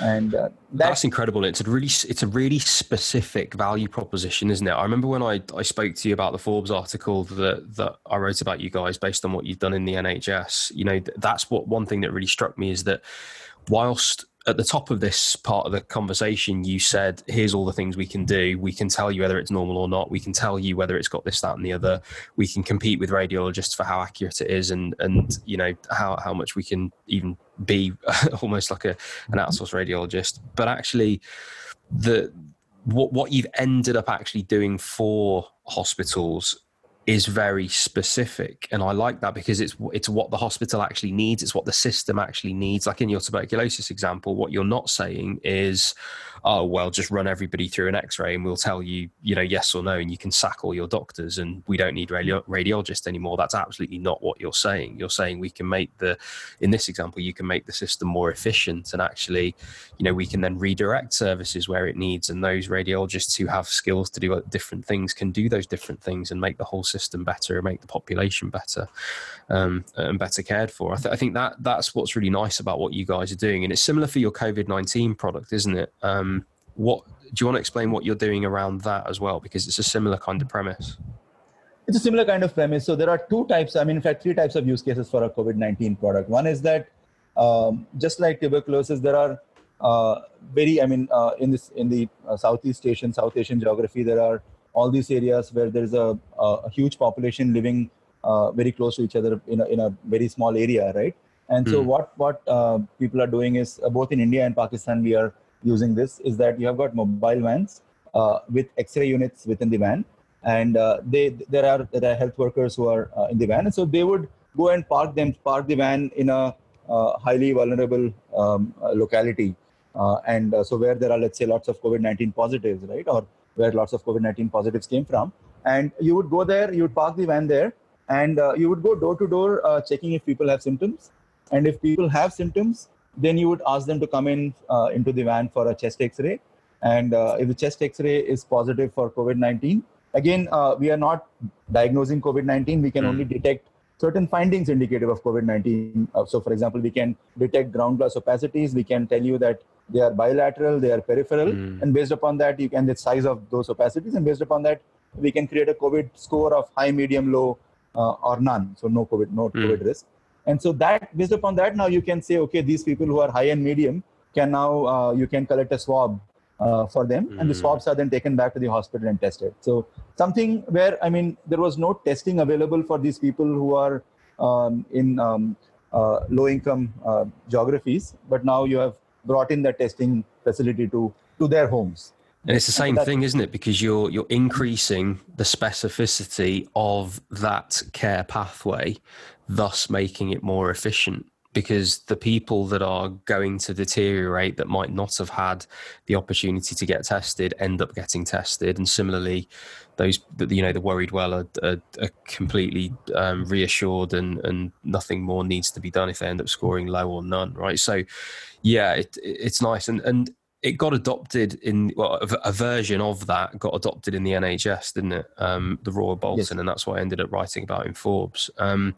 and uh, that's, that's, incredible it's a really it's a really specific value proposition isn't it i remember when i i spoke to you about the forbes article that that i wrote about you guys based on what you've done in the nhs you know that's what one thing that really struck me is that whilst at the top of this part of the conversation, you said, "Here's all the things we can do. We can tell you whether it's normal or not. We can tell you whether it's got this, that, and the other. We can compete with radiologists for how accurate it is, and and you know how how much we can even be [LAUGHS] almost like a an mm-hmm. outsourced radiologist. But actually, the what what you've ended up actually doing for hospitals is very specific. And i like that because it's it's what the hospital actually needs. It's what the system actually needs. Like in your tuberculosis example what you're not saying is oh well just run everybody through an x-ray and we'll tell you you know yes or no and you can sack all your doctors and we don't need radio- radiologists anymore that's absolutely not what you're saying you're saying we can make the in this example you can make the system more efficient and actually you know we can then redirect services where it needs and those radiologists who have skills to do different things can do those different things and make the whole system better and make the population better um, and better cared for. I, th- I, think that that's what's really nice about what you guys are doing, and it's similar for your COVID nineteen product, isn't it? Um, what do you want to explain what you're doing around that as well? Because it's a similar kind of premise. It's a similar kind of premise. So there are two types. I mean, in fact, three types of use cases for a COVID nineteen product. One is that um, just like tuberculosis, there are uh, very, I mean, uh, in this in the uh, Southeast Asian, South Asian geography, there are all these areas where there is a, a huge population living uh, very close to each other in a, in a very small area, right? And so hmm. what what uh, people are doing is uh, both in India and Pakistan, we are using this. Is that you have got mobile vans with X-ray units within the van, and they there are there are health workers who are in the van, and so they would go and park them park the van in a highly vulnerable um, locality uh, and uh, so where there are, let's say, lots of COVID-19 positives, right? Or where lots of COVID-19 positives came from. And you would go there, you would park the van there, and uh, you would go door to door checking if people have symptoms. And if people have symptoms, then you would ask them to come in into the van for a chest X-ray. And if the chest X-ray is positive for COVID-19, again, we are not diagnosing COVID-19. We can mm. only detect certain findings indicative of COVID-19. Uh, so, for example, we can detect ground glass opacities. We can tell you that they are bilateral, they are peripheral, mm. and based upon that, you can the size of those opacities, and based upon that, we can create a COVID score of high, medium, low, uh, or none. So no COVID, no mm. COVID risk. And so that based upon that, now you can say, okay, these people who are high and medium can now uh, you can collect a swab uh, for them, mm. and the hmm. swabs are then taken back to the hospital and tested. So something where I mean there was no testing available for these people who are um, in um, uh, low income uh, geographies, but now you have brought in the testing facility to to their homes. And it's the same thing, isn't it? Because you're you're increasing the specificity of that care pathway, thus making it more efficient. Because the people that are going to deteriorate that might not have had the opportunity to get tested end up getting tested, and similarly, those that you know the worried well are, are, are completely um, reassured, and and nothing more needs to be done if they end up scoring low or none, right? So yeah, it, it's nice, and and it got adopted in well, a, version of that got adopted in the NHS, didn't it? Um, the Royal Bolton, yes. and that's what I ended up writing about in Forbes. Um,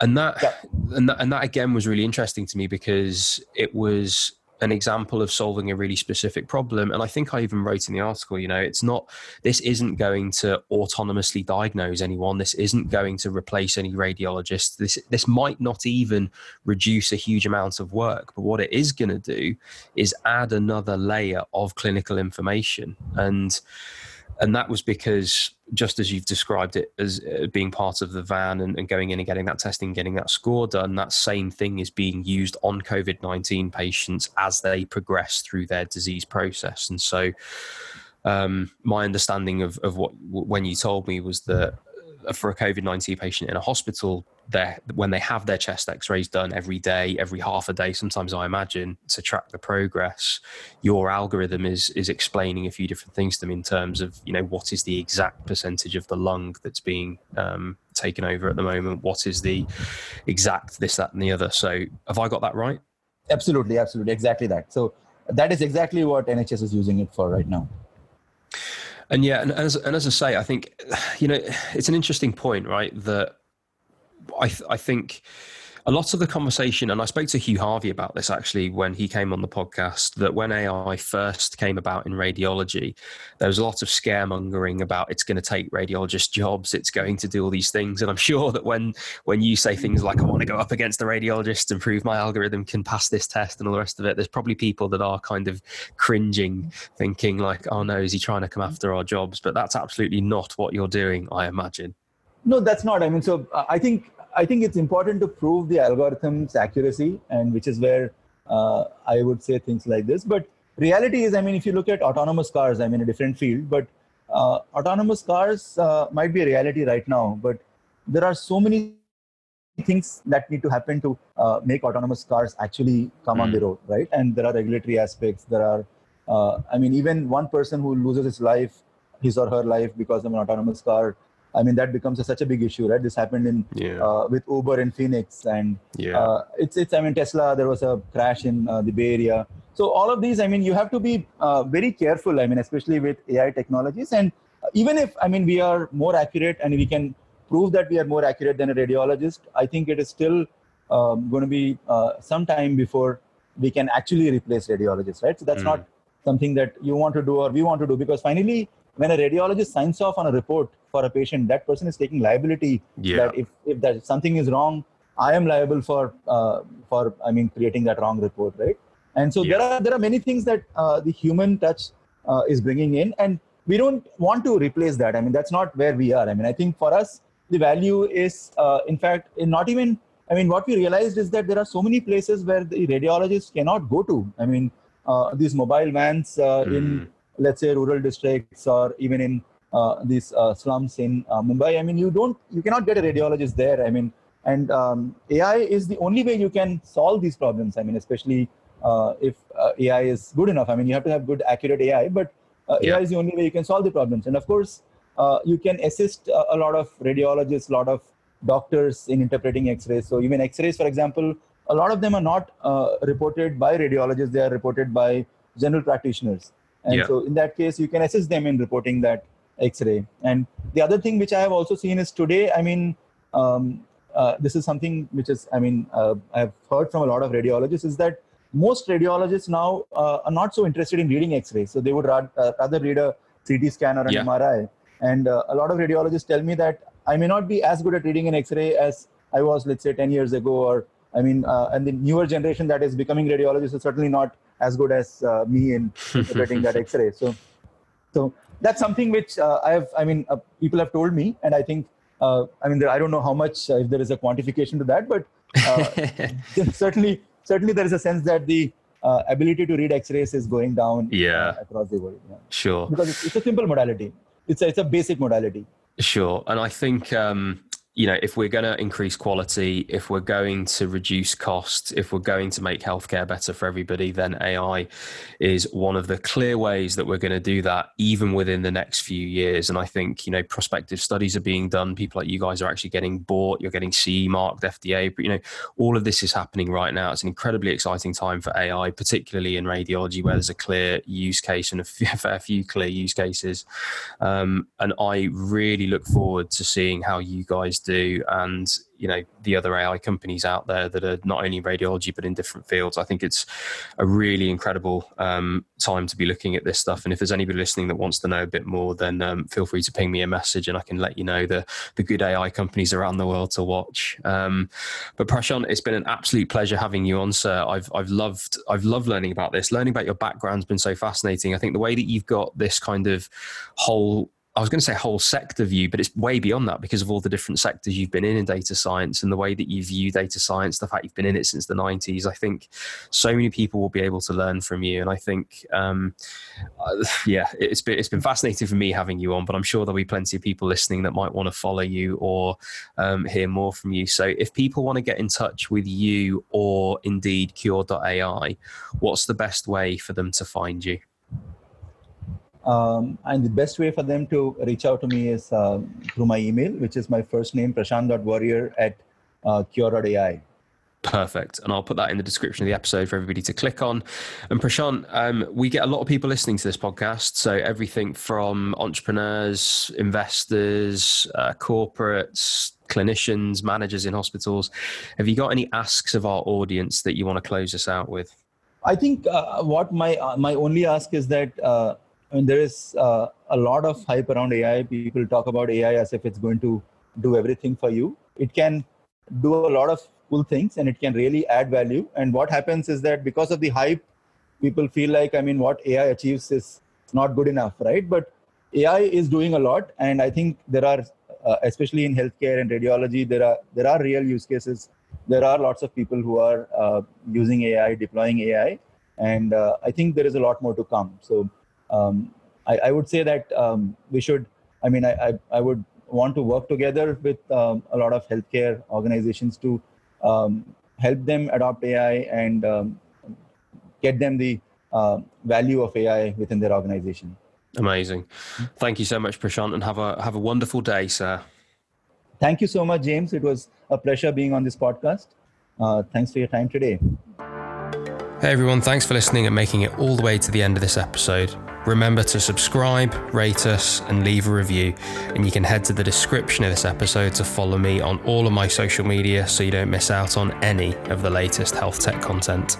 and that, yeah. and that, and that again was really interesting to me because it was an example of solving a really specific problem. And I think I even wrote in the article, you know, it's not, this isn't going to autonomously diagnose anyone. This isn't going to replace any radiologists. This, this might not even reduce a huge amount of work. But what it is going to do is add another layer of clinical information. And, and that was because just as you've described it as uh, being part of the van and, and, going in and getting that testing getting that score done that same thing is being used on covid-19 patients as they progress through their disease process. And so um, my understanding of, of what when you told me was that for a covid-19 patient in a hospital when they have their chest x-rays done every day every half a day sometimes i imagine to track the progress your algorithm is is explaining a few different things to them in terms of you know what is the exact percentage of the lung that's being um, taken over at the moment what is the exact this that and the other. So have i got that right? Absolutely absolutely exactly that. So that is exactly what nhs is using it for right now and yeah and as, and as i say i think [SIGHS] you know it's an interesting point right that I, th- I think a lot of the conversation, and I spoke to Hugh Harvey about this actually when he came on the podcast, that when AI first came about in radiology, there was a lot of scaremongering about it's going to take radiologists' jobs, it's going to do all these things. And I'm sure that when when you say things like I want to go up against the radiologist and prove my algorithm can pass this test and all the rest of it, there's probably people that are kind of cringing, thinking like, oh no, is he trying to come after our jobs? But that's absolutely not what you're doing, I imagine. No, that's not. I mean, so uh, I think I think it's important to prove the algorithm's accuracy, and which is where uh, I would say things like this. But reality is, I mean, if you look at autonomous cars, I mean, a different field, but uh, autonomous cars uh, might be a reality right now, but there are so many things that need to happen to uh, make autonomous cars actually come mm. on the hmm. road, right? And there are regulatory aspects. There are, uh, I mean, even one person who loses his life, his or her life because of an autonomous car I mean, that becomes a, such a big issue, right? This happened in yeah. uh, with Uber in Phoenix, and yeah. uh, it's it's. I mean, Tesla. There was a crash in uh, the Bay Area. So all of these, I mean, you have to be uh, very careful. I mean, especially with AI technologies, and even if I mean we are more accurate and we can prove that we are more accurate than a radiologist, I think it is still um, going to be uh, some time before we can actually replace radiologists, right? So that's mm. not something that you want to do or we want to do because finally, when a radiologist signs off on a report for a patient, that person is taking liability. Yeah. That if if that something is wrong, I am liable for uh, for I mean creating that wrong report, right? And so yeah. there are there are many things that uh, the human touch uh, is bringing in, and we don't want to replace that. I mean that's not where we are. I mean I think for us the value is uh, in fact in not even I mean, what we realized is that there are so many places where the radiologists cannot go to. I mean, uh, these mobile vans uh, mm. in, let's say, rural districts or even in uh, these uh, slums in uh, Mumbai. I mean, you don't, you cannot get a radiologist there. I mean, and um, AI is the only way you can solve these problems. I mean, especially uh, if AI is good enough. I mean, you have to have good, accurate AI, but yeah. AI is the only way you can solve the problems. And of course, you can assist a lot of radiologists, a lot of doctors in interpreting x-rays so even x-rays for example a lot of them are not uh, reported by radiologists they are reported by general practitioners and yeah. so in that case you can assist them in reporting that x-ray and the other thing which i have also seen is today i mean um, uh, this is something which is i mean uh, i've heard from a lot of radiologists is that most radiologists now uh, are not so interested in reading x-rays so they would rather, uh, rather read a ct scan or an yeah. mri and uh, a lot of radiologists tell me that I may not be as good at reading an X-ray as I was, let's say, 10 years ago, or I mean, uh, and the newer generation that is becoming radiologists is certainly not as good as uh, me in [LAUGHS] interpreting that X-ray. So, so that's something which uh, I have. I mean, uh, people have told me, and I think, uh, I mean, I don't know how much uh, if there is a quantification to that, but [LAUGHS] certainly, certainly there is a sense that the ability to read X-rays is going down. Yeah. across the world. Yeah. Sure. Because it's, it's a simple modality. It's a, it's a basic modality. Sure. And I think um, you know, if we're going to increase quality, if we're going to reduce costs, if we're going to make healthcare better for everybody, then AI is one of the clear ways that we're going to do that, even within the next few years. And I think, you know, prospective studies are being done. People like you guys are actually getting bought. You're getting CE marked, FDA. But, you know, all of this is happening right now. It's an incredibly exciting time for AI, particularly in radiology, where there's a clear use case and [LAUGHS] a fair few clear use cases. Um, and I really look forward to seeing how you guys do and you know the other AI companies out there that are not only in radiology but in different fields. I think it's a really incredible um, time to be looking at this stuff. And if there's anybody listening that wants to know a bit more, then um, feel free to ping me a message and I can let you know the the good AI companies around the world to watch. Um, but Prashant, it's been an absolute pleasure having you on, sir. I've I've loved I've loved learning about this. Learning about your background's been so fascinating. I think the way that you've got this kind of whole I was going to say whole sector view, but it's way beyond that because of all the different sectors you've been in in data science and the way that you view data science, the fact you've been in it since the 90s. I think so many people will be able to learn from you. And I think, um, uh, [LAUGHS] yeah, it's been, it's been fascinating for me having you on, but I'm sure there'll be plenty of people listening that might want to follow you or um, hear more from you. So if people want to get in touch with you or indeed qure.ai, what's the best way for them to find you? Um, and the best way for them to reach out to me is uh, through my email, which is my first name, prashant.warier at uh, qure.ai. Perfect. And I'll put that in the description of the episode for everybody to click on. And Prashant, um, we get a lot of people listening to this podcast. So everything from entrepreneurs, investors, uh, corporates, clinicians, managers in hospitals. Have you got any asks of our audience that you want to close us out with? I think uh, what my uh, my only ask is that uh, I mean, there is uh, a lot of hype around AI. People talk about AI as if it's going to do everything for you. It can do a lot of cool things and it can really add value. And what happens is that because of the hype, people feel like, I mean, what AI achieves is not good enough, right? But AI is doing a lot. And I think there are, uh, especially in healthcare and radiology, there are, there are real use cases. There are lots of people who are uh, using AI, deploying AI. And uh, I think there is a lot more to come. So um, I, I, would say that um, we should, I mean, I, I, I, would want to work together with um, a lot of healthcare organizations to um, help them adopt AI and um, get them the uh, value of AI within their organization. Amazing. Thank you so much, Prashant, and have a have a wonderful day, sir. Thank you so much, James. It was a pleasure being on this podcast. Uh, thanks for your time today. Hey everyone, thanks for listening and making it all the way to the end of this episode. Remember to subscribe, rate us, and leave a review. And you can head to the description of this episode to follow me on all of my social media so you don't miss out on any of the latest health tech content.